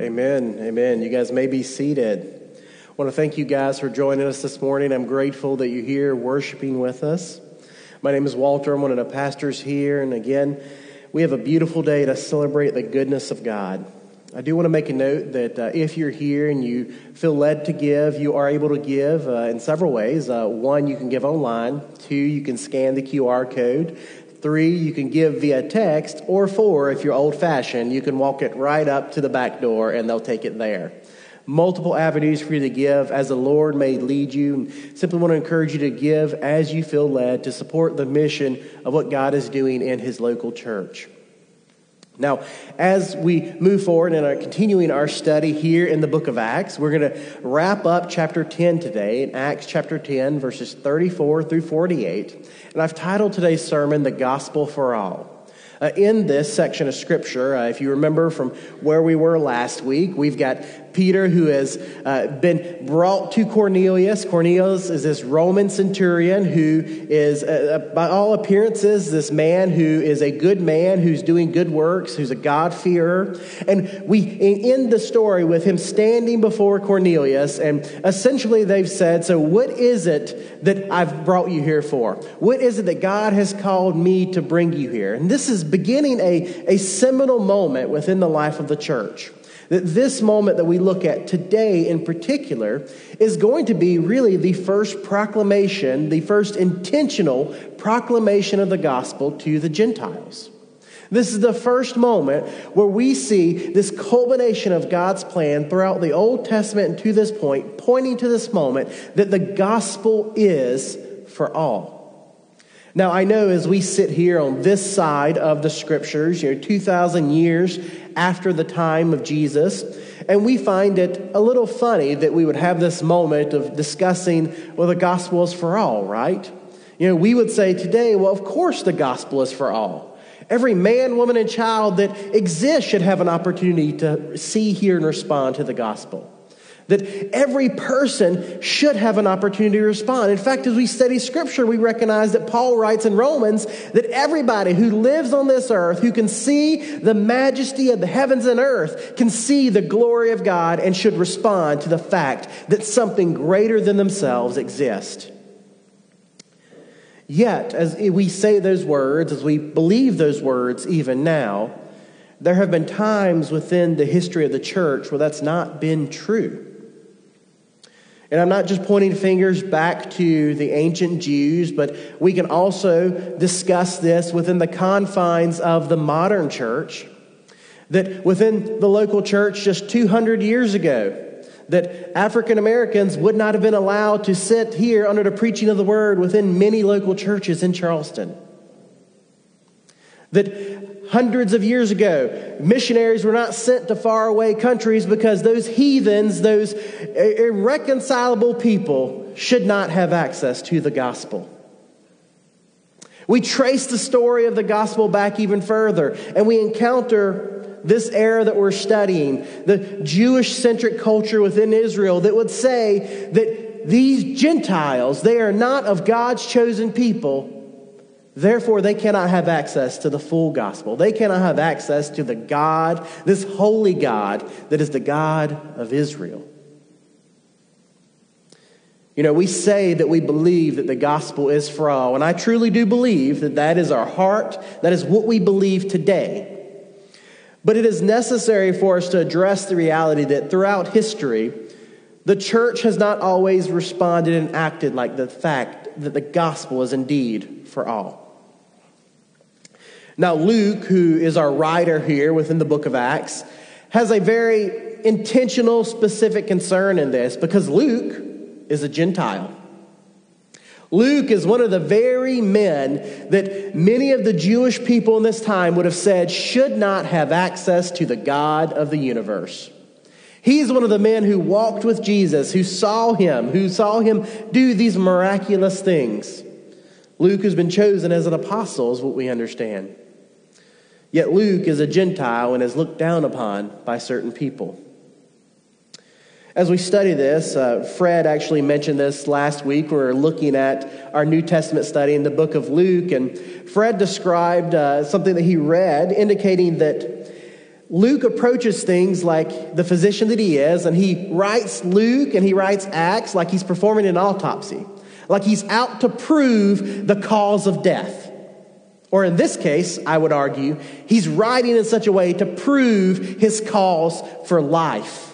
Amen. Amen. You guys may be seated. I want to thank you guys for joining us this morning. I'm grateful that you're here worshiping with us. My name is Walter. I'm one of the pastors here. And again, we have a beautiful day to celebrate the goodness of God. I do want to make a note that uh, if you're here and you feel led to give, you are able to give uh, in several ways. Uh, one, you can give online. Two, you can scan the QR code. Three, you can give via text. Or four, if you're old fashioned, you can walk it right up to the back door and they'll take it there. Multiple avenues for you to give as the Lord may lead you. Simply want to encourage you to give as you feel led to support the mission of what God is doing in His local church. Now, as we move forward and are continuing our study here in the book of Acts, we're going to wrap up chapter 10 today, in Acts chapter 10, verses 34 through 48. And I've titled today's sermon, The Gospel for All. Uh, in this section of scripture, uh, if you remember from where we were last week, we've got Peter who has uh, been brought to Cornelius. Cornelius is this Roman centurion who is, uh, uh, by all appearances, this man who is a good man, who's doing good works, who's a God-fearer. And we end the story with him standing before Cornelius, and essentially they've said, So, what is it that I've brought you here for? What is it that God has called me to bring you here? And this is beginning a, a seminal moment within the life of the church. That this moment that we look at today in particular is going to be really the first proclamation, the first intentional proclamation of the gospel to the Gentiles. This is the first moment where we see this culmination of God's plan throughout the Old Testament and to this point, pointing to this moment that the gospel is for all. Now, I know as we sit here on this side of the scriptures, you know, 2,000 years after the time of Jesus, and we find it a little funny that we would have this moment of discussing, well, the gospel is for all, right? You know, we would say today, well, of course the gospel is for all. Every man, woman, and child that exists should have an opportunity to see, hear, and respond to the gospel that every person should have an opportunity to respond. In fact, as we study scripture, we recognize that Paul writes in Romans that everybody who lives on this earth, who can see the majesty of the heavens and earth, can see the glory of God and should respond to the fact that something greater than themselves exists. Yet, as we say those words, as we believe those words even now, there have been times within the history of the church where that's not been true. And I'm not just pointing fingers back to the ancient Jews, but we can also discuss this within the confines of the modern church. That within the local church just 200 years ago, that African Americans would not have been allowed to sit here under the preaching of the word within many local churches in Charleston. That hundreds of years ago, missionaries were not sent to faraway countries because those heathens, those irreconcilable people, should not have access to the gospel. We trace the story of the gospel back even further, and we encounter this era that we're studying, the Jewish centric culture within Israel that would say that these Gentiles, they are not of God's chosen people Therefore, they cannot have access to the full gospel. They cannot have access to the God, this holy God that is the God of Israel. You know, we say that we believe that the gospel is for all, and I truly do believe that that is our heart, that is what we believe today. But it is necessary for us to address the reality that throughout history, the church has not always responded and acted like the fact that the gospel is indeed for all. Now, Luke, who is our writer here within the book of Acts, has a very intentional, specific concern in this because Luke is a Gentile. Luke is one of the very men that many of the Jewish people in this time would have said should not have access to the God of the universe. He's one of the men who walked with Jesus, who saw him, who saw him do these miraculous things. Luke has been chosen as an apostle, is what we understand. Yet Luke is a Gentile and is looked down upon by certain people. As we study this, uh, Fred actually mentioned this last week. We are looking at our New Testament study in the book of Luke, and Fred described uh, something that he read indicating that Luke approaches things like the physician that he is, and he writes Luke and he writes Acts like he's performing an autopsy, like he's out to prove the cause of death. Or in this case, I would argue, he's writing in such a way to prove his cause for life.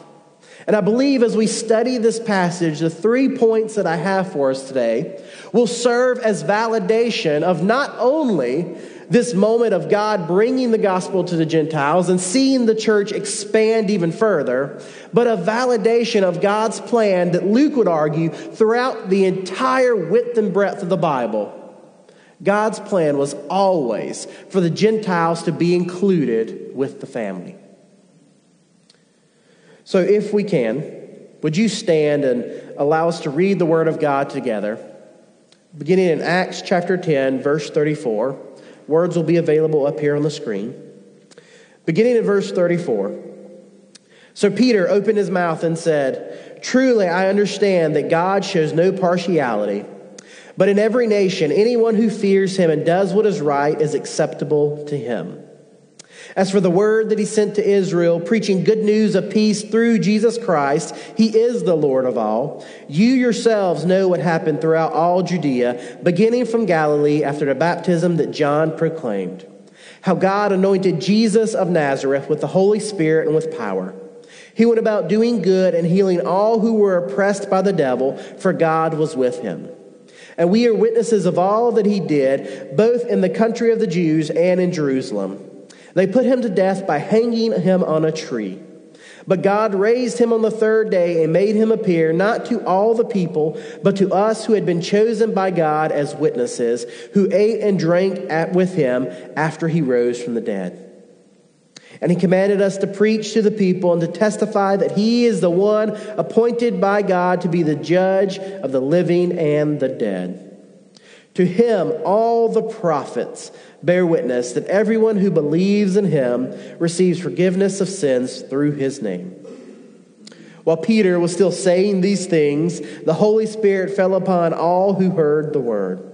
And I believe as we study this passage, the three points that I have for us today will serve as validation of not only this moment of God bringing the gospel to the Gentiles and seeing the church expand even further, but a validation of God's plan that Luke would argue throughout the entire width and breadth of the Bible. God's plan was always for the Gentiles to be included with the family. So, if we can, would you stand and allow us to read the Word of God together? Beginning in Acts chapter 10, verse 34. Words will be available up here on the screen. Beginning in verse 34. So Peter opened his mouth and said, Truly, I understand that God shows no partiality, but in every nation, anyone who fears him and does what is right is acceptable to him. As for the word that he sent to Israel, preaching good news of peace through Jesus Christ, he is the Lord of all. You yourselves know what happened throughout all Judea, beginning from Galilee after the baptism that John proclaimed. How God anointed Jesus of Nazareth with the Holy Spirit and with power. He went about doing good and healing all who were oppressed by the devil, for God was with him. And we are witnesses of all that he did, both in the country of the Jews and in Jerusalem they put him to death by hanging him on a tree. But God raised him on the third day and made him appear not to all the people, but to us who had been chosen by God as witnesses, who ate and drank at, with him after he rose from the dead. And he commanded us to preach to the people and to testify that he is the one appointed by God to be the judge of the living and the dead. To him, all the prophets bear witness that everyone who believes in him receives forgiveness of sins through his name. While Peter was still saying these things, the Holy Spirit fell upon all who heard the word.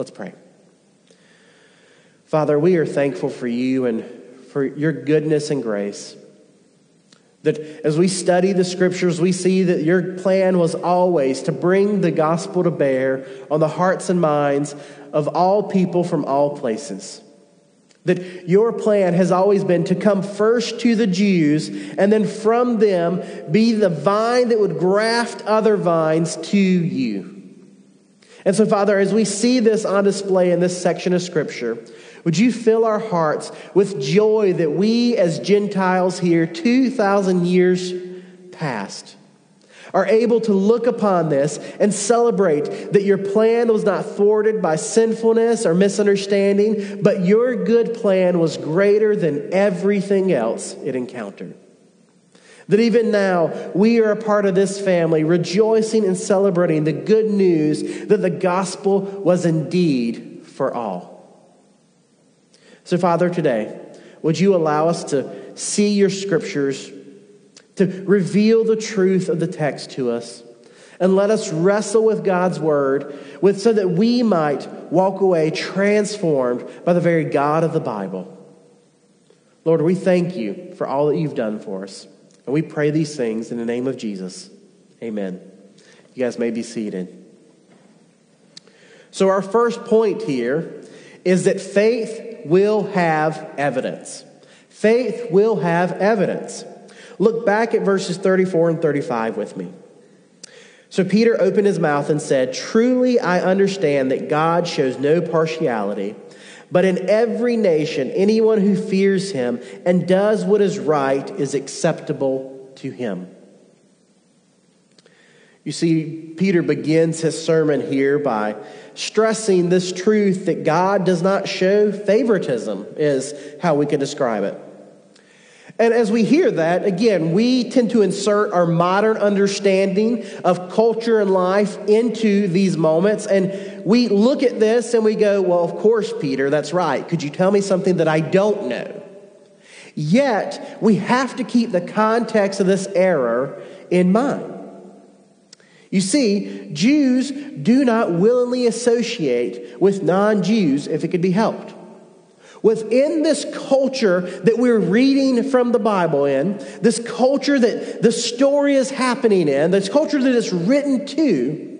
Let's pray. Father, we are thankful for you and for your goodness and grace. That as we study the scriptures, we see that your plan was always to bring the gospel to bear on the hearts and minds of all people from all places. That your plan has always been to come first to the Jews and then from them be the vine that would graft other vines to you. And so, Father, as we see this on display in this section of Scripture, would you fill our hearts with joy that we, as Gentiles here 2,000 years past, are able to look upon this and celebrate that your plan was not thwarted by sinfulness or misunderstanding, but your good plan was greater than everything else it encountered. That even now, we are a part of this family, rejoicing and celebrating the good news that the gospel was indeed for all. So, Father, today, would you allow us to see your scriptures, to reveal the truth of the text to us, and let us wrestle with God's word with, so that we might walk away transformed by the very God of the Bible. Lord, we thank you for all that you've done for us. And we pray these things in the name of Jesus. Amen. You guys may be seated. So, our first point here is that faith will have evidence. Faith will have evidence. Look back at verses 34 and 35 with me. So Peter opened his mouth and said, Truly I understand that God shows no partiality, but in every nation, anyone who fears him and does what is right is acceptable to him. You see, Peter begins his sermon here by stressing this truth that God does not show favoritism, is how we could describe it. And as we hear that, again, we tend to insert our modern understanding of culture and life into these moments. And we look at this and we go, well, of course, Peter, that's right. Could you tell me something that I don't know? Yet, we have to keep the context of this error in mind. You see, Jews do not willingly associate with non Jews if it could be helped. Within this culture that we're reading from the Bible in, this culture that the story is happening in, this culture that it's written to,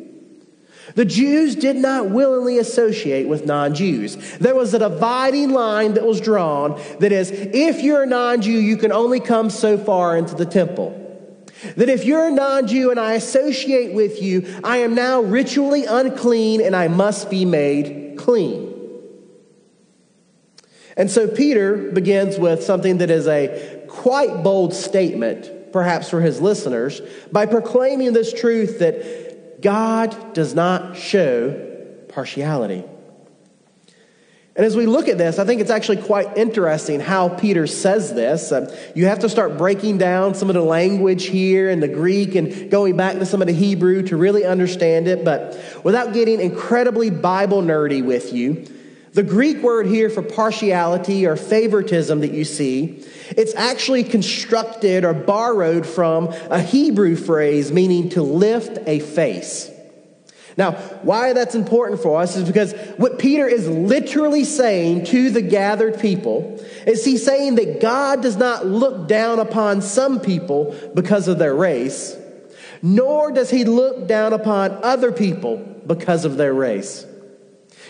the Jews did not willingly associate with non Jews. There was a dividing line that was drawn that is, if you're a non Jew, you can only come so far into the temple. That if you're a non Jew and I associate with you, I am now ritually unclean and I must be made clean. And so Peter begins with something that is a quite bold statement, perhaps for his listeners, by proclaiming this truth that God does not show partiality. And as we look at this, I think it's actually quite interesting how Peter says this. Uh, you have to start breaking down some of the language here in the Greek and going back to some of the Hebrew to really understand it. But without getting incredibly Bible nerdy with you, the Greek word here for partiality or favoritism that you see, it's actually constructed or borrowed from a Hebrew phrase meaning to lift a face. Now, why that's important for us is because what Peter is literally saying to the gathered people is he's saying that God does not look down upon some people because of their race, nor does he look down upon other people because of their race.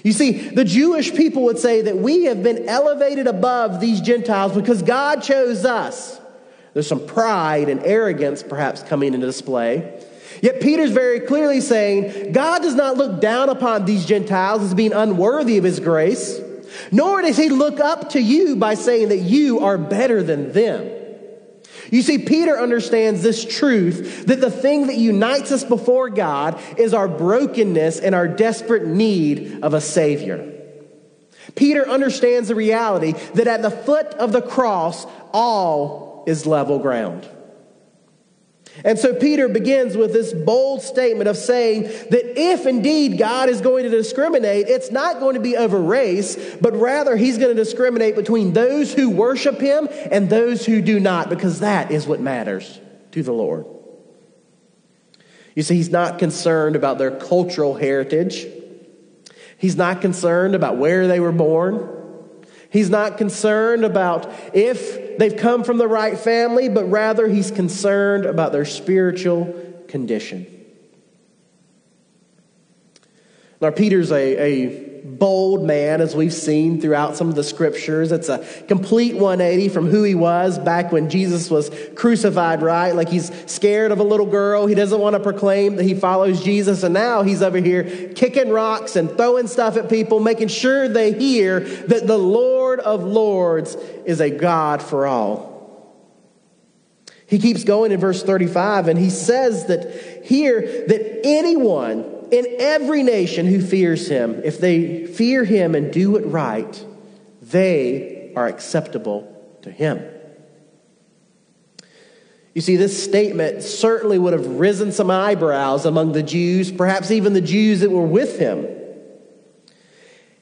You see, the Jewish people would say that we have been elevated above these Gentiles because God chose us. There's some pride and arrogance perhaps coming into display. Yet Peter's very clearly saying God does not look down upon these Gentiles as being unworthy of his grace, nor does he look up to you by saying that you are better than them. You see, Peter understands this truth that the thing that unites us before God is our brokenness and our desperate need of a Savior. Peter understands the reality that at the foot of the cross, all is level ground. And so Peter begins with this bold statement of saying that if indeed God is going to discriminate, it's not going to be over race, but rather he's going to discriminate between those who worship him and those who do not, because that is what matters to the Lord. You see, he's not concerned about their cultural heritage. He's not concerned about where they were born. He's not concerned about if they've come from the right family, but rather he's concerned about their spiritual condition. Now, Peter's a, a bold man, as we've seen throughout some of the scriptures. It's a complete 180 from who he was back when Jesus was crucified, right? Like he's scared of a little girl. He doesn't want to proclaim that he follows Jesus. And now he's over here kicking rocks and throwing stuff at people, making sure they hear that the Lord of Lords is a God for all. He keeps going in verse 35 and he says that here that anyone in every nation who fears him, if they fear him and do it right, they are acceptable to him. You see, this statement certainly would have risen some eyebrows among the Jews, perhaps even the Jews that were with him.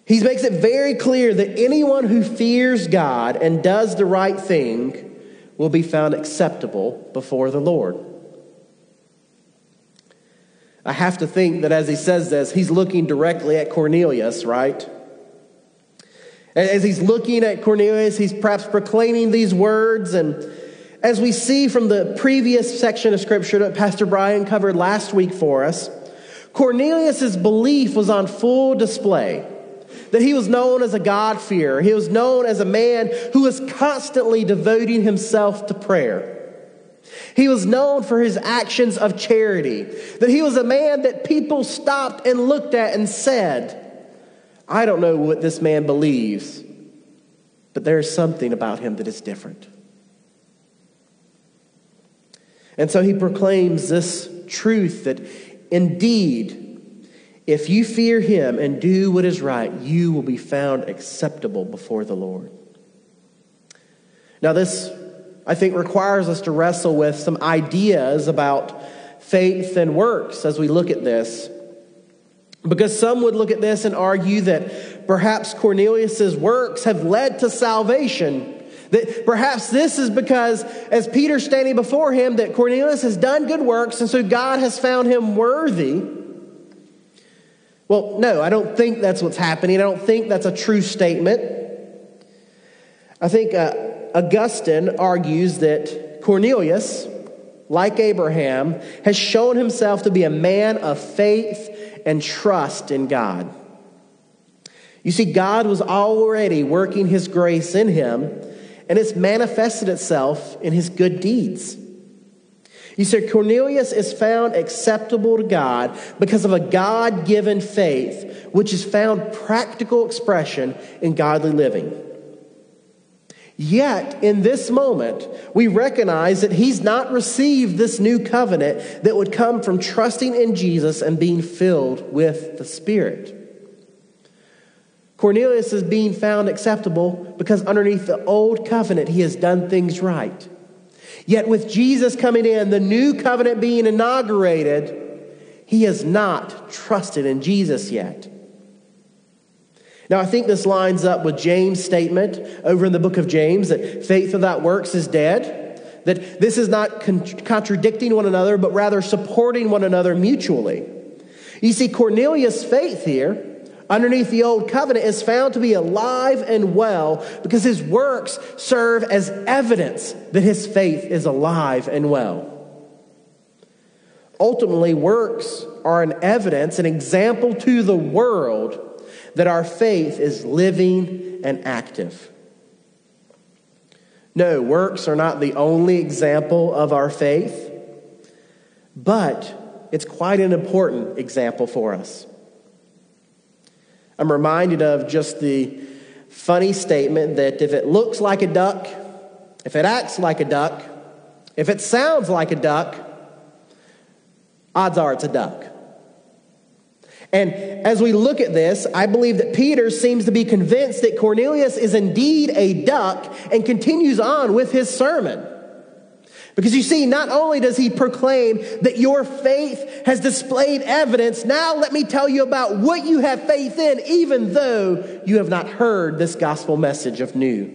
He makes it very clear that anyone who fears God and does the right thing will be found acceptable before the Lord. I have to think that as he says this, he's looking directly at Cornelius, right? As he's looking at Cornelius, he's perhaps proclaiming these words. And as we see from the previous section of scripture that Pastor Brian covered last week for us, Cornelius' belief was on full display. That he was known as a God-fearer. He was known as a man who was constantly devoting himself to prayer. He was known for his actions of charity, that he was a man that people stopped and looked at and said, I don't know what this man believes, but there's something about him that is different. And so he proclaims this truth that indeed, if you fear him and do what is right, you will be found acceptable before the Lord. Now, this I think, requires us to wrestle with some ideas about faith and works as we look at this. Because some would look at this and argue that perhaps Cornelius's works have led to salvation. That perhaps this is because, as Peter's standing before him, that Cornelius has done good works, and so God has found him worthy. Well, no, I don't think that's what's happening. I don't think that's a true statement. I think uh, Augustine argues that Cornelius, like Abraham, has shown himself to be a man of faith and trust in God. You see, God was already working his grace in him, and it's manifested itself in his good deeds. You see, Cornelius is found acceptable to God because of a God given faith, which has found practical expression in godly living. Yet, in this moment, we recognize that he's not received this new covenant that would come from trusting in Jesus and being filled with the Spirit. Cornelius is being found acceptable because underneath the old covenant, he has done things right. Yet, with Jesus coming in, the new covenant being inaugurated, he has not trusted in Jesus yet. Now, I think this lines up with James' statement over in the book of James that faith without works is dead. That this is not con- contradicting one another, but rather supporting one another mutually. You see, Cornelius' faith here, underneath the old covenant, is found to be alive and well because his works serve as evidence that his faith is alive and well. Ultimately, works are an evidence, an example to the world that our faith is living and active. No, works are not the only example of our faith, but it's quite an important example for us. I'm reminded of just the funny statement that if it looks like a duck, if it acts like a duck, if it sounds like a duck, odds are it's a duck. And as we look at this, I believe that Peter seems to be convinced that Cornelius is indeed a duck and continues on with his sermon. Because you see, not only does he proclaim that your faith has displayed evidence, now let me tell you about what you have faith in, even though you have not heard this gospel message of new.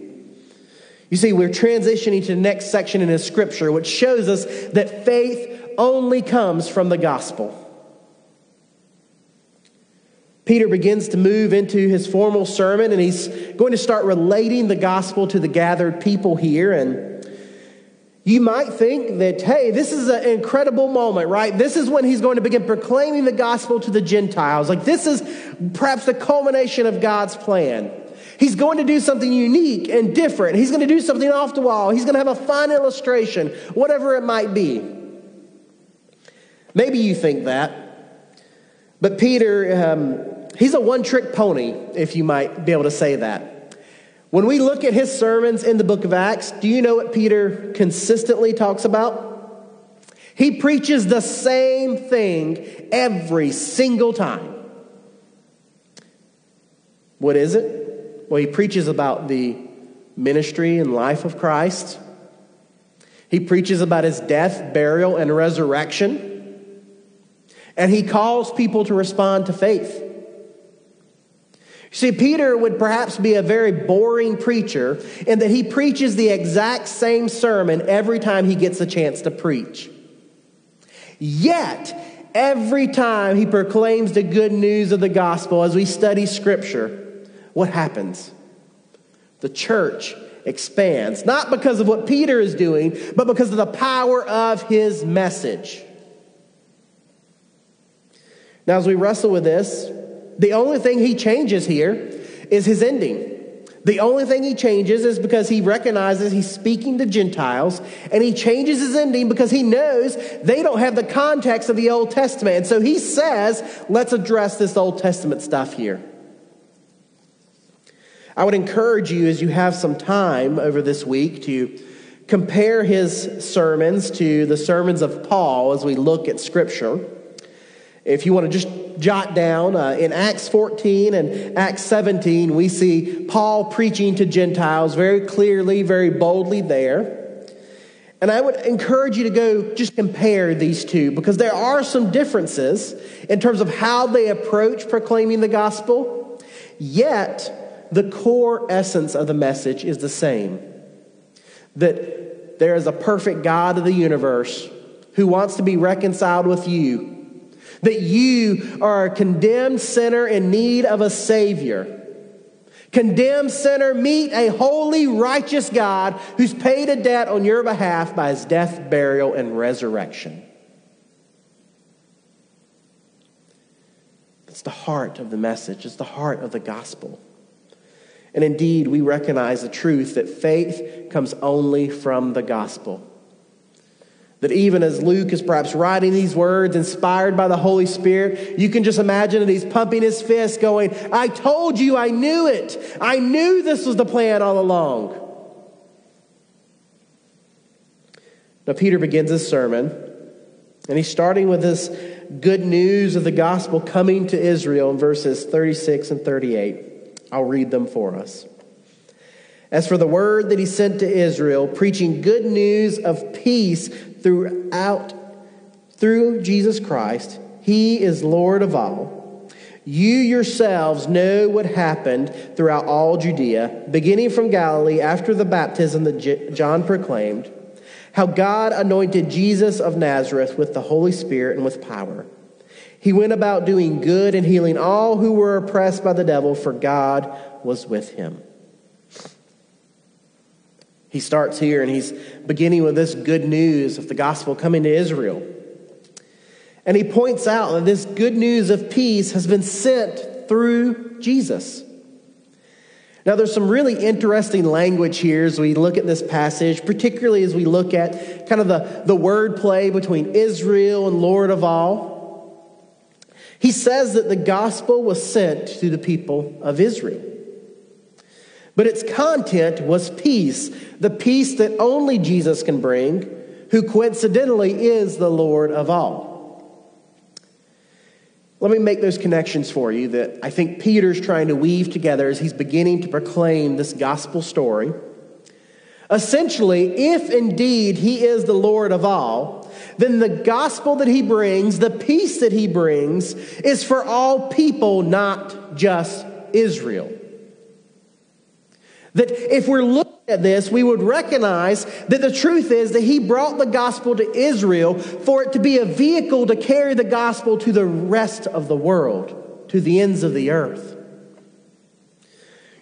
You see, we're transitioning to the next section in his scripture, which shows us that faith only comes from the gospel. Peter begins to move into his formal sermon and he's going to start relating the gospel to the gathered people here. And you might think that, hey, this is an incredible moment, right? This is when he's going to begin proclaiming the gospel to the Gentiles. Like, this is perhaps the culmination of God's plan. He's going to do something unique and different. He's going to do something off the wall. He's going to have a fun illustration, whatever it might be. Maybe you think that. But Peter, um, He's a one trick pony, if you might be able to say that. When we look at his sermons in the book of Acts, do you know what Peter consistently talks about? He preaches the same thing every single time. What is it? Well, he preaches about the ministry and life of Christ. He preaches about his death, burial, and resurrection. And he calls people to respond to faith. See, Peter would perhaps be a very boring preacher in that he preaches the exact same sermon every time he gets a chance to preach. Yet, every time he proclaims the good news of the gospel as we study scripture, what happens? The church expands, not because of what Peter is doing, but because of the power of his message. Now, as we wrestle with this, the only thing he changes here is his ending. The only thing he changes is because he recognizes he's speaking to Gentiles, and he changes his ending because he knows they don't have the context of the Old Testament. And so he says, let's address this Old Testament stuff here. I would encourage you as you have some time over this week to compare his sermons to the sermons of Paul as we look at Scripture. If you want to just jot down uh, in Acts 14 and Acts 17, we see Paul preaching to Gentiles very clearly, very boldly there. And I would encourage you to go just compare these two because there are some differences in terms of how they approach proclaiming the gospel, yet the core essence of the message is the same that there is a perfect God of the universe who wants to be reconciled with you, that you are a condemned sinner in need of a Savior. Condemned sinner, meet a holy, righteous God who's paid a debt on your behalf by his death, burial, and resurrection. It's the heart of the message, it's the heart of the gospel. And indeed, we recognize the truth that faith comes only from the gospel. That even as Luke is perhaps writing these words inspired by the Holy Spirit, you can just imagine that he's pumping his fist, going, I told you, I knew it. I knew this was the plan all along. Now, Peter begins his sermon, and he's starting with this good news of the gospel coming to Israel in verses 36 and 38. I'll read them for us. As for the word that he sent to Israel, preaching good news of peace throughout through Jesus Christ, he is Lord of all. You yourselves know what happened throughout all Judea, beginning from Galilee after the baptism that John proclaimed, how God anointed Jesus of Nazareth with the Holy Spirit and with power he went about doing good and healing all who were oppressed by the devil, for God was with him. He starts here and he's beginning with this good news of the gospel coming to Israel. And he points out that this good news of peace has been sent through Jesus. Now, there's some really interesting language here as we look at this passage, particularly as we look at kind of the, the word play between Israel and Lord of all. He says that the gospel was sent to the people of Israel. But its content was peace, the peace that only Jesus can bring, who coincidentally is the Lord of all. Let me make those connections for you that I think Peter's trying to weave together as he's beginning to proclaim this gospel story. Essentially, if indeed he is the Lord of all, then the gospel that he brings, the peace that he brings, is for all people, not just Israel. That if we're looking at this, we would recognize that the truth is that he brought the gospel to Israel for it to be a vehicle to carry the gospel to the rest of the world, to the ends of the earth.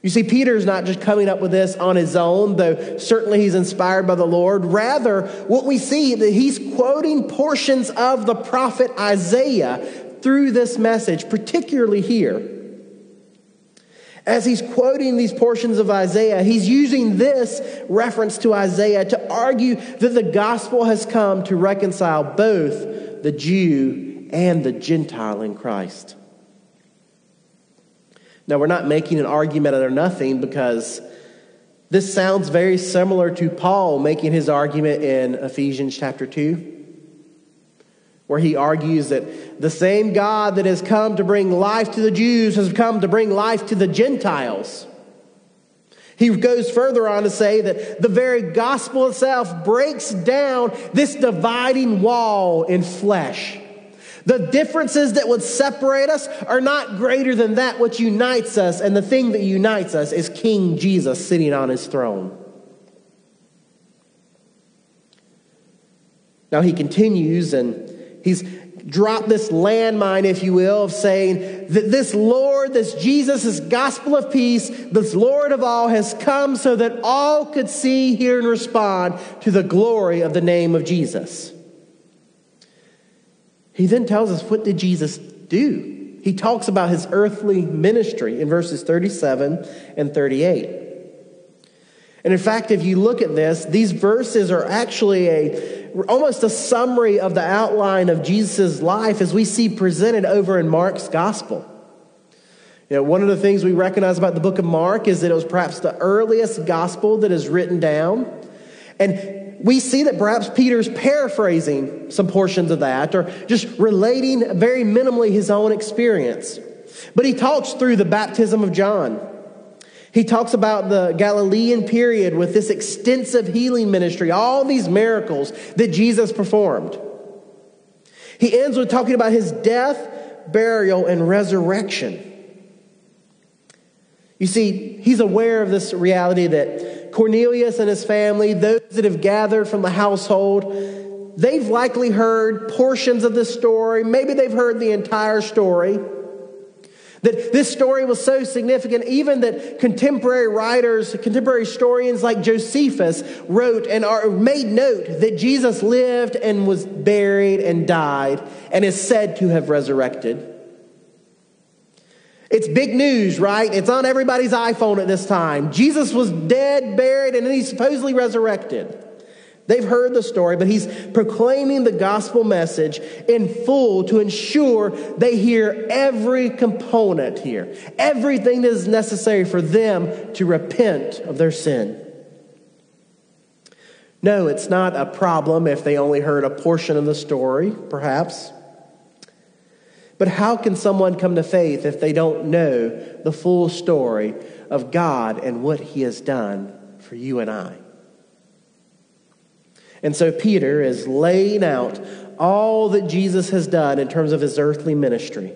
You see, Peter is not just coming up with this on his own, though certainly he's inspired by the Lord. Rather, what we see that he's quoting portions of the prophet Isaiah through this message, particularly here. As he's quoting these portions of Isaiah, he's using this reference to Isaiah to argue that the gospel has come to reconcile both the Jew and the Gentile in Christ. Now, we're not making an argument out of nothing because this sounds very similar to Paul making his argument in Ephesians chapter 2, where he argues that the same God that has come to bring life to the Jews has come to bring life to the Gentiles. He goes further on to say that the very gospel itself breaks down this dividing wall in flesh. The differences that would separate us are not greater than that which unites us, and the thing that unites us is King Jesus sitting on his throne. Now he continues and he's dropped this landmine, if you will, of saying that this Lord, this Jesus, this gospel of peace, this Lord of all has come so that all could see, hear, and respond to the glory of the name of Jesus. He then tells us what did Jesus do? He talks about his earthly ministry in verses 37 and 38. And in fact, if you look at this, these verses are actually a almost a summary of the outline of Jesus' life as we see presented over in Mark's gospel. You know, one of the things we recognize about the book of Mark is that it was perhaps the earliest gospel that is written down. And we see that perhaps Peter's paraphrasing some portions of that or just relating very minimally his own experience. But he talks through the baptism of John. He talks about the Galilean period with this extensive healing ministry, all these miracles that Jesus performed. He ends with talking about his death, burial, and resurrection. You see, he's aware of this reality that Cornelius and his family, those that have gathered from the household, they've likely heard portions of this story. Maybe they've heard the entire story. That this story was so significant, even that contemporary writers, contemporary historians like Josephus wrote and are, made note that Jesus lived and was buried and died and is said to have resurrected. It's big news, right? It's on everybody's iPhone at this time. Jesus was dead, buried, and then he's supposedly resurrected. They've heard the story, but he's proclaiming the gospel message in full to ensure they hear every component here, everything that is necessary for them to repent of their sin. No, it's not a problem if they only heard a portion of the story, perhaps. But how can someone come to faith if they don't know the full story of God and what he has done for you and I? And so Peter is laying out all that Jesus has done in terms of his earthly ministry.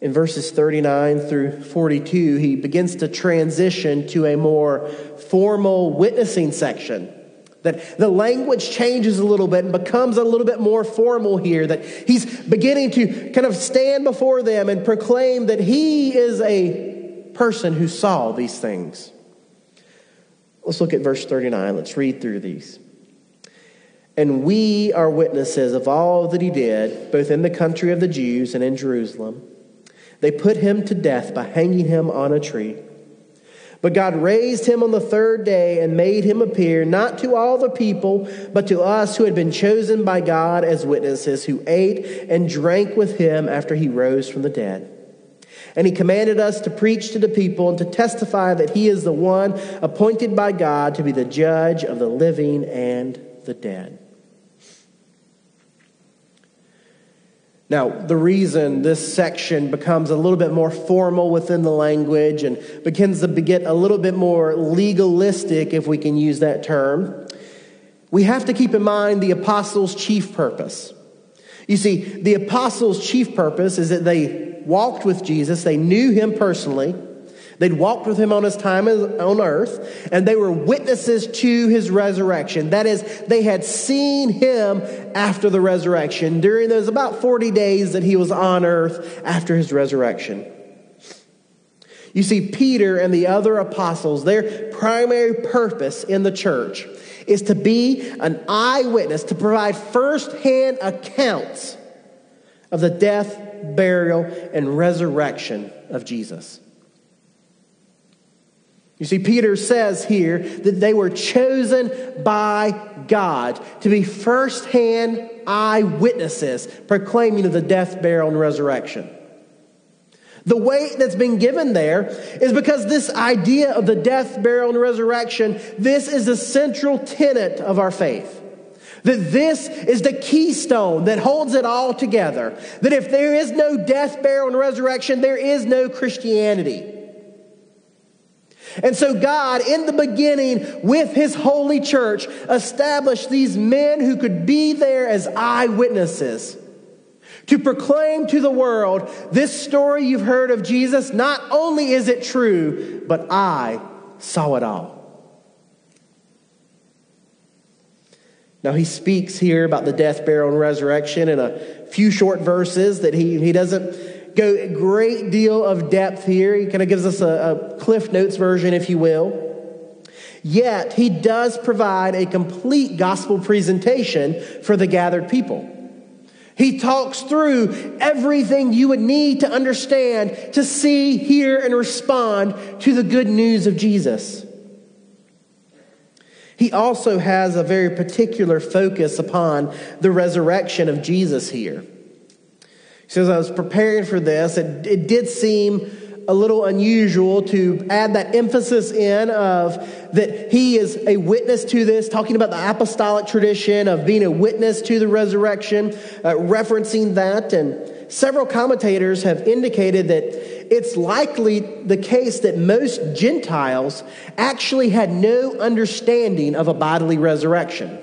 In verses 39 through 42, he begins to transition to a more formal witnessing section. That the language changes a little bit and becomes a little bit more formal here. That he's beginning to kind of stand before them and proclaim that he is a person who saw these things. Let's look at verse 39. Let's read through these. And we are witnesses of all that he did, both in the country of the Jews and in Jerusalem. They put him to death by hanging him on a tree. But God raised him on the third day and made him appear not to all the people, but to us who had been chosen by God as witnesses, who ate and drank with him after he rose from the dead. And he commanded us to preach to the people and to testify that he is the one appointed by God to be the judge of the living and the dead. Now, the reason this section becomes a little bit more formal within the language and begins to get a little bit more legalistic, if we can use that term, we have to keep in mind the apostles' chief purpose. You see, the apostles' chief purpose is that they walked with Jesus, they knew him personally. They'd walked with him on his time on earth, and they were witnesses to his resurrection. That is, they had seen him after the resurrection during those about 40 days that he was on earth after his resurrection. You see, Peter and the other apostles, their primary purpose in the church is to be an eyewitness, to provide firsthand accounts of the death, burial, and resurrection of Jesus. You see, Peter says here that they were chosen by God to be firsthand eyewitnesses proclaiming of the death, burial, and resurrection. The weight that's been given there is because this idea of the death, burial, and resurrection, this is a central tenet of our faith. That this is the keystone that holds it all together. That if there is no death, burial, and resurrection, there is no Christianity. And so, God, in the beginning, with His holy church, established these men who could be there as eyewitnesses to proclaim to the world this story you've heard of Jesus. Not only is it true, but I saw it all. Now, he speaks here about the death, burial, and resurrection in a few short verses that he, he doesn't go a great deal of depth here. He kind of gives us a, a Cliff Notes version, if you will. Yet, he does provide a complete gospel presentation for the gathered people. He talks through everything you would need to understand to see, hear, and respond to the good news of Jesus. He also has a very particular focus upon the resurrection of Jesus here. He says, I was preparing for this, it, it did seem a little unusual to add that emphasis in of that he is a witness to this, talking about the apostolic tradition of being a witness to the resurrection, uh, referencing that. And several commentators have indicated that it's likely the case that most Gentiles actually had no understanding of a bodily resurrection.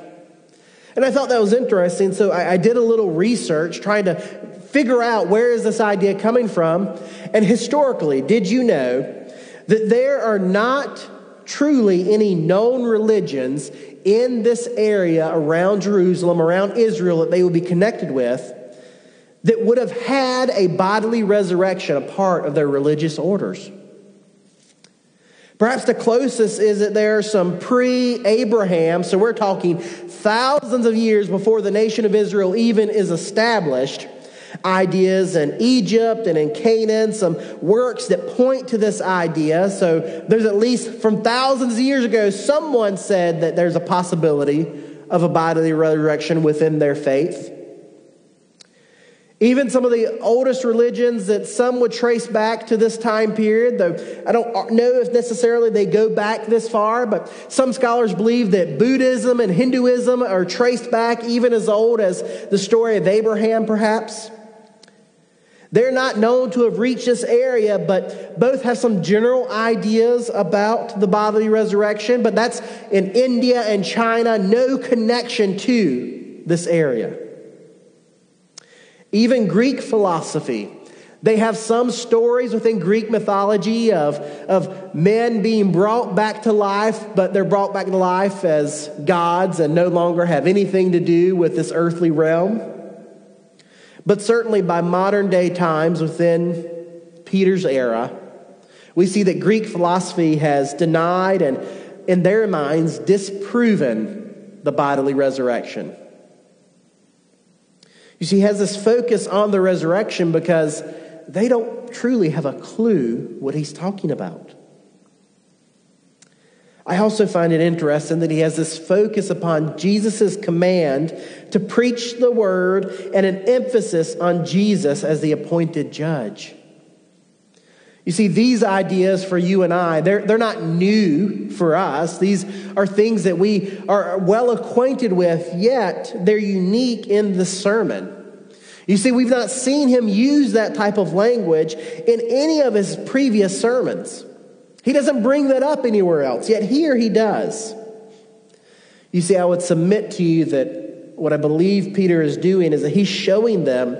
And I thought that was interesting, so I, I did a little research trying to figure out where is this idea coming from. And historically, did you know that there are not truly any known religions in this area around Jerusalem, around Israel, that they would be connected with that would have had a bodily resurrection a part of their religious orders. Perhaps the closest is that there are some pre Abraham, so we're talking thousands of years before the nation of Israel even is established, ideas in Egypt and in Canaan, some works that point to this idea. So there's at least from thousands of years ago, someone said that there's a possibility of a bodily resurrection within their faith. Even some of the oldest religions that some would trace back to this time period, though I don't know if necessarily they go back this far, but some scholars believe that Buddhism and Hinduism are traced back even as old as the story of Abraham, perhaps. They're not known to have reached this area, but both have some general ideas about the bodily resurrection, but that's in India and China, no connection to this area. Even Greek philosophy. They have some stories within Greek mythology of, of men being brought back to life, but they're brought back to life as gods and no longer have anything to do with this earthly realm. But certainly by modern day times within Peter's era, we see that Greek philosophy has denied and, in their minds, disproven the bodily resurrection. You see, he has this focus on the resurrection because they don't truly have a clue what he's talking about. I also find it interesting that he has this focus upon Jesus' command to preach the word and an emphasis on Jesus as the appointed judge. You see, these ideas for you and I, they're, they're not new for us. These are things that we are well acquainted with, yet they're unique in the sermon. You see, we've not seen him use that type of language in any of his previous sermons. He doesn't bring that up anywhere else, yet here he does. You see, I would submit to you that what I believe Peter is doing is that he's showing them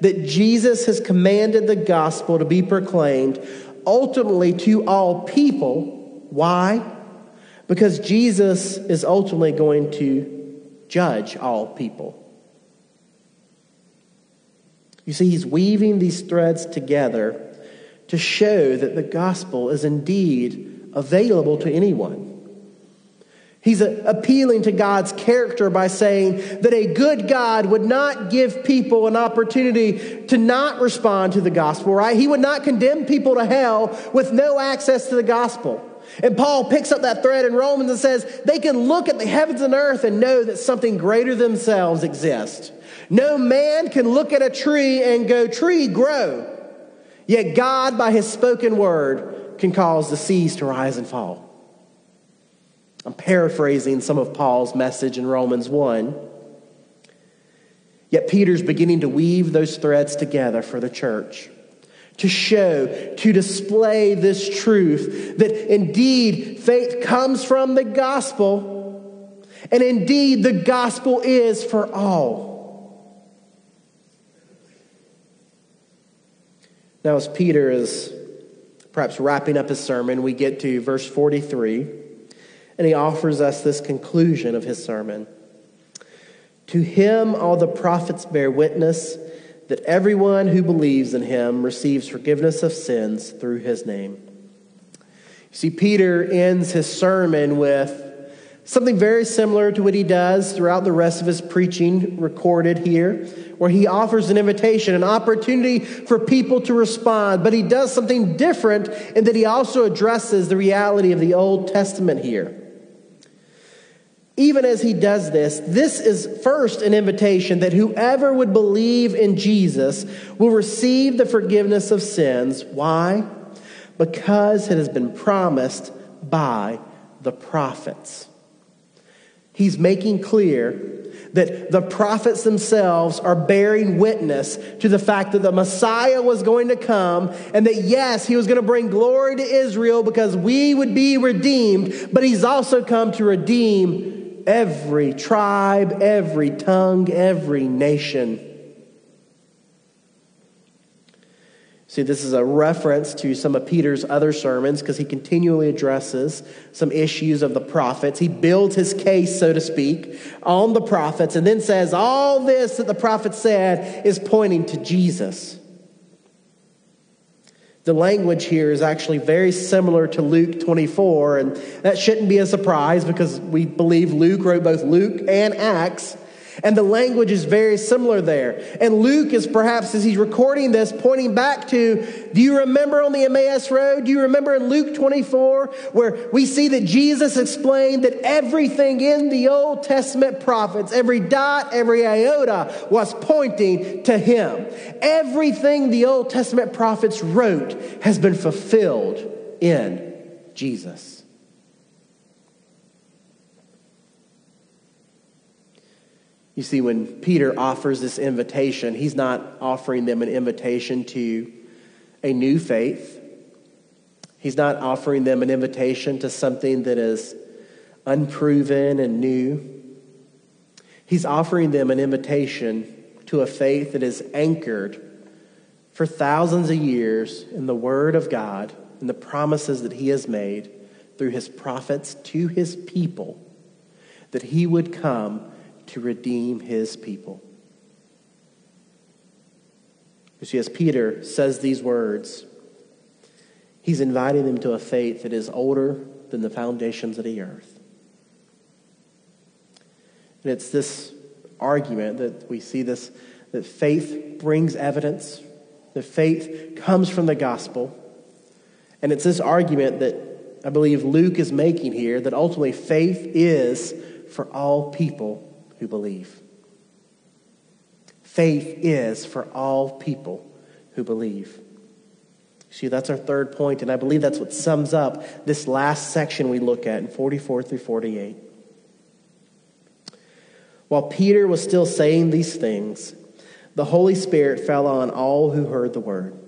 that Jesus has commanded the gospel to be proclaimed ultimately to all people. Why? Because Jesus is ultimately going to judge all people. You see, he's weaving these threads together to show that the gospel is indeed available to anyone. He's appealing to God's character by saying that a good God would not give people an opportunity to not respond to the gospel, right? He would not condemn people to hell with no access to the gospel. And Paul picks up that thread in Romans and says they can look at the heavens and earth and know that something greater themselves exists. No man can look at a tree and go, Tree, grow. Yet God, by his spoken word, can cause the seas to rise and fall. I'm paraphrasing some of Paul's message in Romans 1. Yet Peter's beginning to weave those threads together for the church to show, to display this truth that indeed faith comes from the gospel, and indeed the gospel is for all. Now, as Peter is perhaps wrapping up his sermon, we get to verse 43 and he offers us this conclusion of his sermon. To him, all the prophets bear witness that everyone who believes in him receives forgiveness of sins through his name. You see, Peter ends his sermon with something very similar to what he does throughout the rest of his preaching recorded here, where he offers an invitation, an opportunity for people to respond. But he does something different in that he also addresses the reality of the Old Testament here even as he does this, this is first an invitation that whoever would believe in Jesus will receive the forgiveness of sins. Why? Because it has been promised by the prophets. He's making clear that the prophets themselves are bearing witness to the fact that the Messiah was going to come and that, yes, he was going to bring glory to Israel because we would be redeemed, but he's also come to redeem every tribe, every tongue, every nation. See, this is a reference to some of Peter's other sermons because he continually addresses some issues of the prophets. He builds his case, so to speak, on the prophets and then says all this that the prophets said is pointing to Jesus. The language here is actually very similar to Luke 24, and that shouldn't be a surprise because we believe Luke wrote both Luke and Acts. And the language is very similar there. And Luke is perhaps, as he's recording this, pointing back to do you remember on the Emmaus Road? Do you remember in Luke 24 where we see that Jesus explained that everything in the Old Testament prophets, every dot, every iota, was pointing to him? Everything the Old Testament prophets wrote has been fulfilled in Jesus. You see, when Peter offers this invitation, he's not offering them an invitation to a new faith. He's not offering them an invitation to something that is unproven and new. He's offering them an invitation to a faith that is anchored for thousands of years in the Word of God and the promises that He has made through His prophets to His people that He would come to redeem his people. You see, as Peter says these words, he's inviting them to a faith that is older than the foundations of the earth. And it's this argument that we see this that faith brings evidence, that faith comes from the gospel. And it's this argument that I believe Luke is making here that ultimately faith is for all people who believe. Faith is for all people who believe. See, that's our third point, and I believe that's what sums up this last section we look at in 44 through 48. While Peter was still saying these things, the Holy Spirit fell on all who heard the word.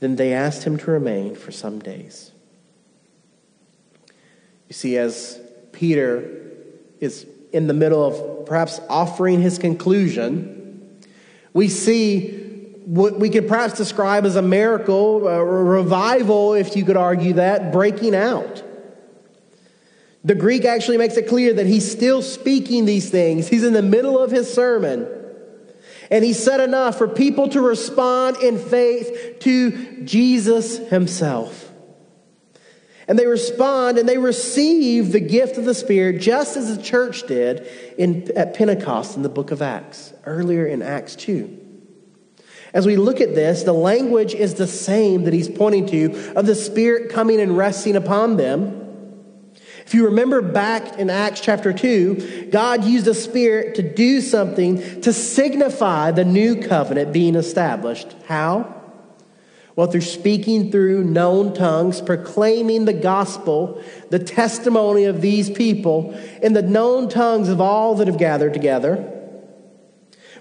Then they asked him to remain for some days. You see, as Peter is in the middle of perhaps offering his conclusion, we see what we could perhaps describe as a miracle, a revival, if you could argue that, breaking out. The Greek actually makes it clear that he's still speaking these things. He's in the middle of his sermon. And he said enough for people to respond in faith to Jesus himself. And they respond and they receive the gift of the Spirit just as the church did in, at Pentecost in the book of Acts, earlier in Acts 2. As we look at this, the language is the same that he's pointing to of the Spirit coming and resting upon them. If you remember back in Acts chapter 2, God used the Spirit to do something to signify the new covenant being established. How? Well, through speaking through known tongues, proclaiming the gospel, the testimony of these people in the known tongues of all that have gathered together.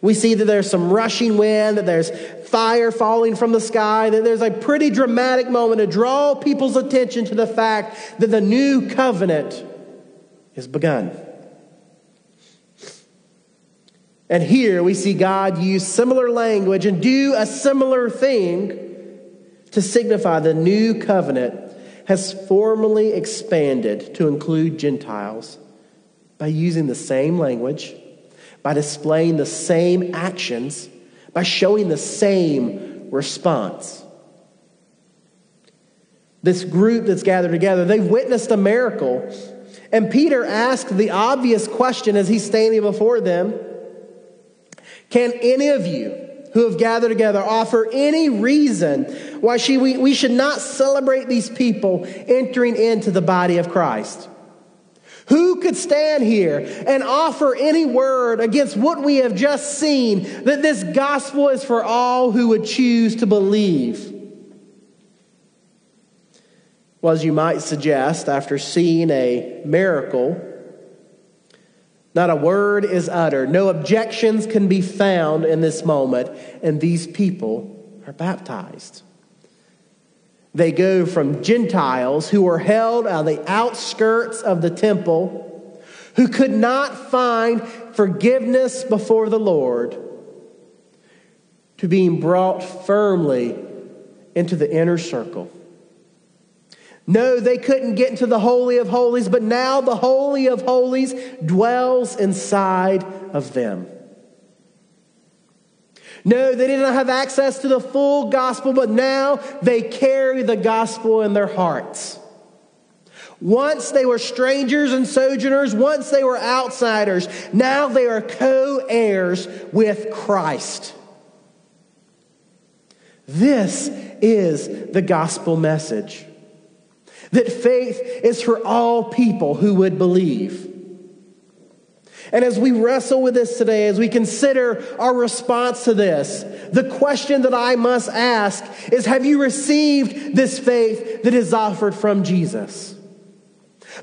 We see that there's some rushing wind, that there's fire falling from the sky, that there's a pretty dramatic moment to draw people's attention to the fact that the new covenant is begun. And here we see God use similar language and do a similar thing to signify the new covenant has formally expanded to include Gentiles by using the same language by displaying the same actions, by showing the same response. This group that's gathered together, they've witnessed a miracle. And Peter asked the obvious question as he's standing before them Can any of you who have gathered together offer any reason why she, we, we should not celebrate these people entering into the body of Christ? Who could stand here and offer any word against what we have just seen that this gospel is for all who would choose to believe? Well, as you might suggest, after seeing a miracle, not a word is uttered. No objections can be found in this moment, and these people are baptized. They go from Gentiles who were held on the outskirts of the temple, who could not find forgiveness before the Lord, to being brought firmly into the inner circle. No, they couldn't get into the Holy of Holies, but now the Holy of Holies dwells inside of them. No, they didn't have access to the full gospel, but now they carry the gospel in their hearts. Once they were strangers and sojourners, once they were outsiders, now they are co heirs with Christ. This is the gospel message that faith is for all people who would believe. And as we wrestle with this today, as we consider our response to this, the question that I must ask is Have you received this faith that is offered from Jesus?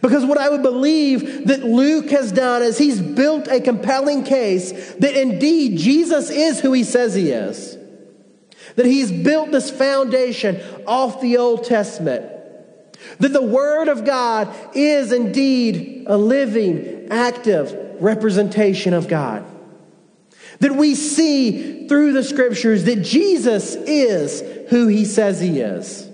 Because what I would believe that Luke has done is he's built a compelling case that indeed Jesus is who he says he is. That he's built this foundation off the Old Testament that the Word of God is indeed a living, active representation of God. That we see through the scriptures that Jesus is who he says he is.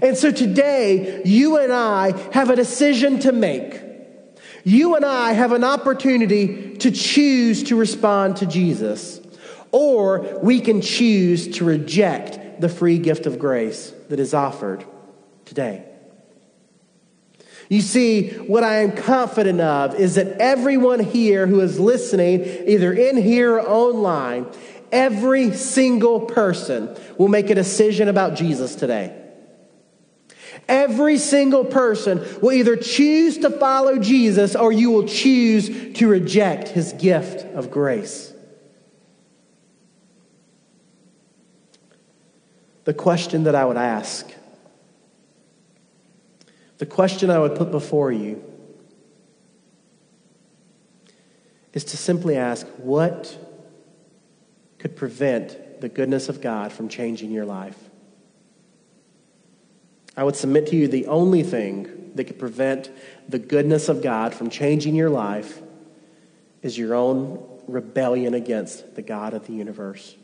And so today, you and I have a decision to make. You and I have an opportunity to choose to respond to Jesus, or we can choose to reject the free gift of grace that is offered today. You see, what I am confident of is that everyone here who is listening, either in here or online, every single person will make a decision about Jesus today. Every single person will either choose to follow Jesus or you will choose to reject his gift of grace. The question that I would ask the question I would put before you is to simply ask what could prevent the goodness of God from changing your life? I would submit to you the only thing that could prevent the goodness of God from changing your life is your own rebellion against the God of the universe.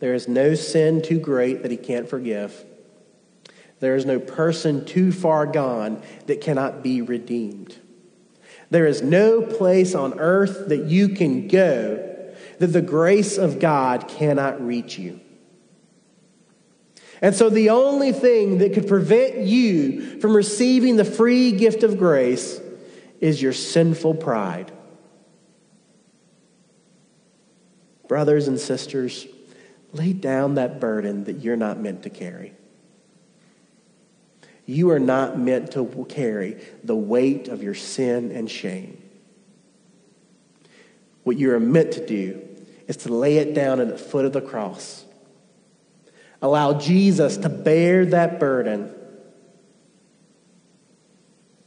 There is no sin too great that he can't forgive. There is no person too far gone that cannot be redeemed. There is no place on earth that you can go that the grace of God cannot reach you. And so, the only thing that could prevent you from receiving the free gift of grace is your sinful pride. Brothers and sisters, lay down that burden that you're not meant to carry. You are not meant to carry the weight of your sin and shame. What you are meant to do is to lay it down at the foot of the cross. Allow Jesus to bear that burden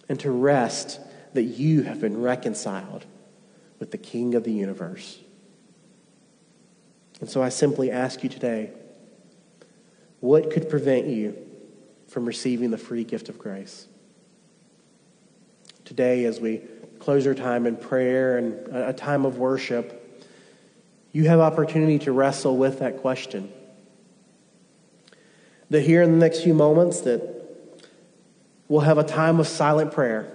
and to rest that you have been reconciled with the King of the universe. And so I simply ask you today what could prevent you from receiving the free gift of grace. Today, as we close our time in prayer and a time of worship, you have opportunity to wrestle with that question. That here in the next few moments that we'll have a time of silent prayer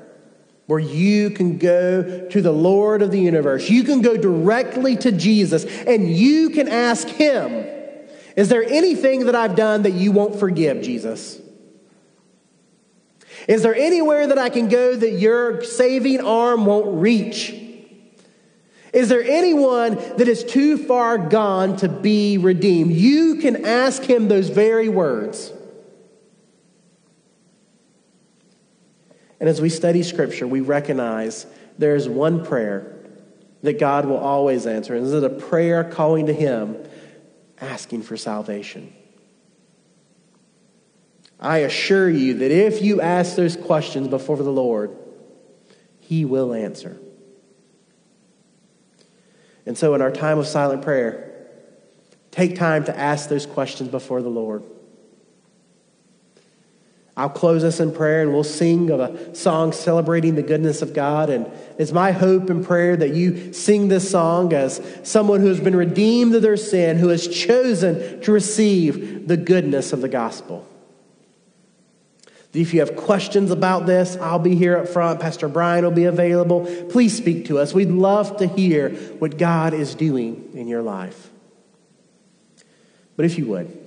where you can go to the Lord of the universe. You can go directly to Jesus and you can ask him, is there anything that I've done that you won't forgive, Jesus? Is there anywhere that I can go that your saving arm won't reach? Is there anyone that is too far gone to be redeemed? You can ask him those very words. And as we study Scripture, we recognize there is one prayer that God will always answer. And this is a prayer calling to Him, asking for salvation. I assure you that if you ask those questions before the Lord, He will answer. And so, in our time of silent prayer, take time to ask those questions before the Lord. I'll close us in prayer and we'll sing of a song celebrating the goodness of God. And it's my hope and prayer that you sing this song as someone who has been redeemed of their sin, who has chosen to receive the goodness of the gospel. If you have questions about this, I'll be here up front. Pastor Brian will be available. Please speak to us. We'd love to hear what God is doing in your life. But if you would,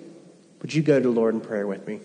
would you go to the Lord in prayer with me?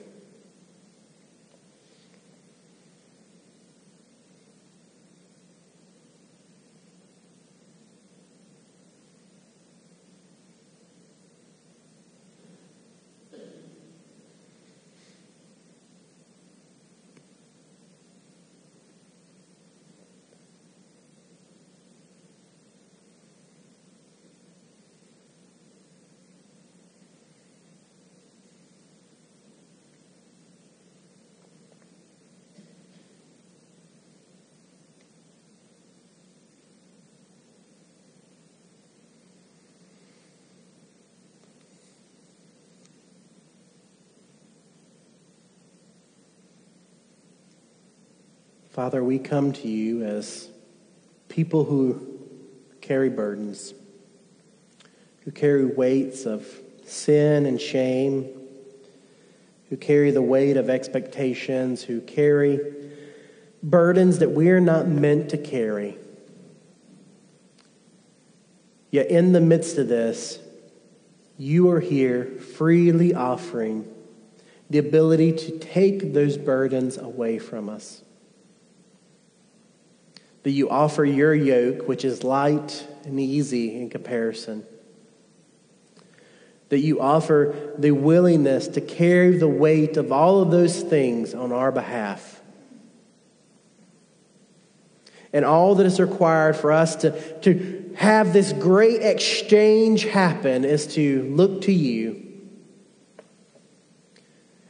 Father, we come to you as people who carry burdens, who carry weights of sin and shame, who carry the weight of expectations, who carry burdens that we are not meant to carry. Yet, in the midst of this, you are here freely offering the ability to take those burdens away from us that you offer your yoke, which is light and easy in comparison. That you offer the willingness to carry the weight of all of those things on our behalf. And all that is required for us to, to have this great exchange happen is to look to you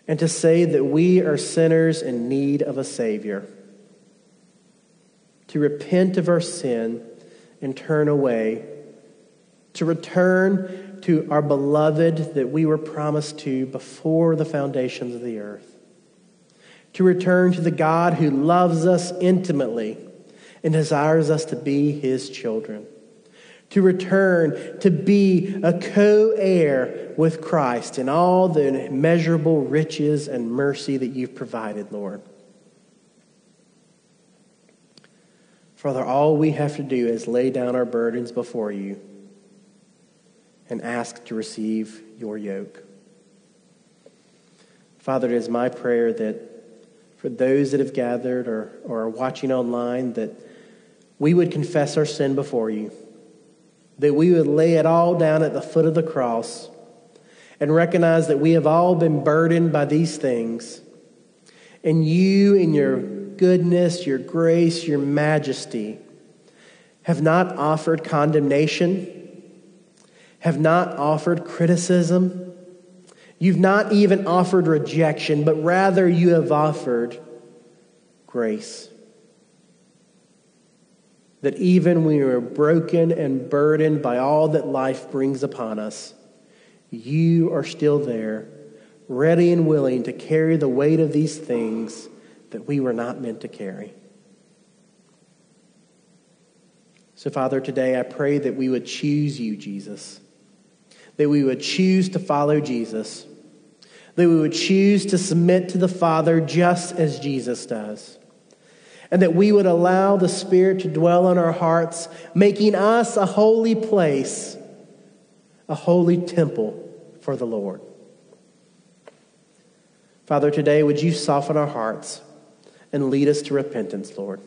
and to say that we are sinners in need of a Savior to repent of our sin and turn away, to return to our beloved that we were promised to before the foundations of the earth, to return to the God who loves us intimately and desires us to be his children, to return to be a co heir with Christ in all the immeasurable riches and mercy that you've provided, Lord. Father, all we have to do is lay down our burdens before you and ask to receive your yoke. Father, it is my prayer that for those that have gathered or, or are watching online, that we would confess our sin before you, that we would lay it all down at the foot of the cross and recognize that we have all been burdened by these things. And you, in your goodness, your grace, your majesty have not offered condemnation, have not offered criticism. You've not even offered rejection, but rather you have offered grace. That even when we are broken and burdened by all that life brings upon us, you are still there, ready and willing to carry the weight of these things that we were not meant to carry. So, Father, today I pray that we would choose you, Jesus, that we would choose to follow Jesus, that we would choose to submit to the Father just as Jesus does, and that we would allow the Spirit to dwell in our hearts, making us a holy place, a holy temple for the Lord. Father, today would you soften our hearts? And lead us to repentance, Lord.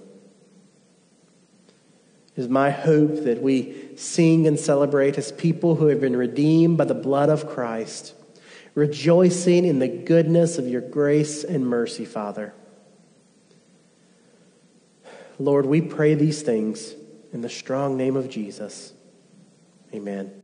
It is my hope that we sing and celebrate as people who have been redeemed by the blood of Christ, rejoicing in the goodness of your grace and mercy, Father. Lord, we pray these things in the strong name of Jesus. Amen.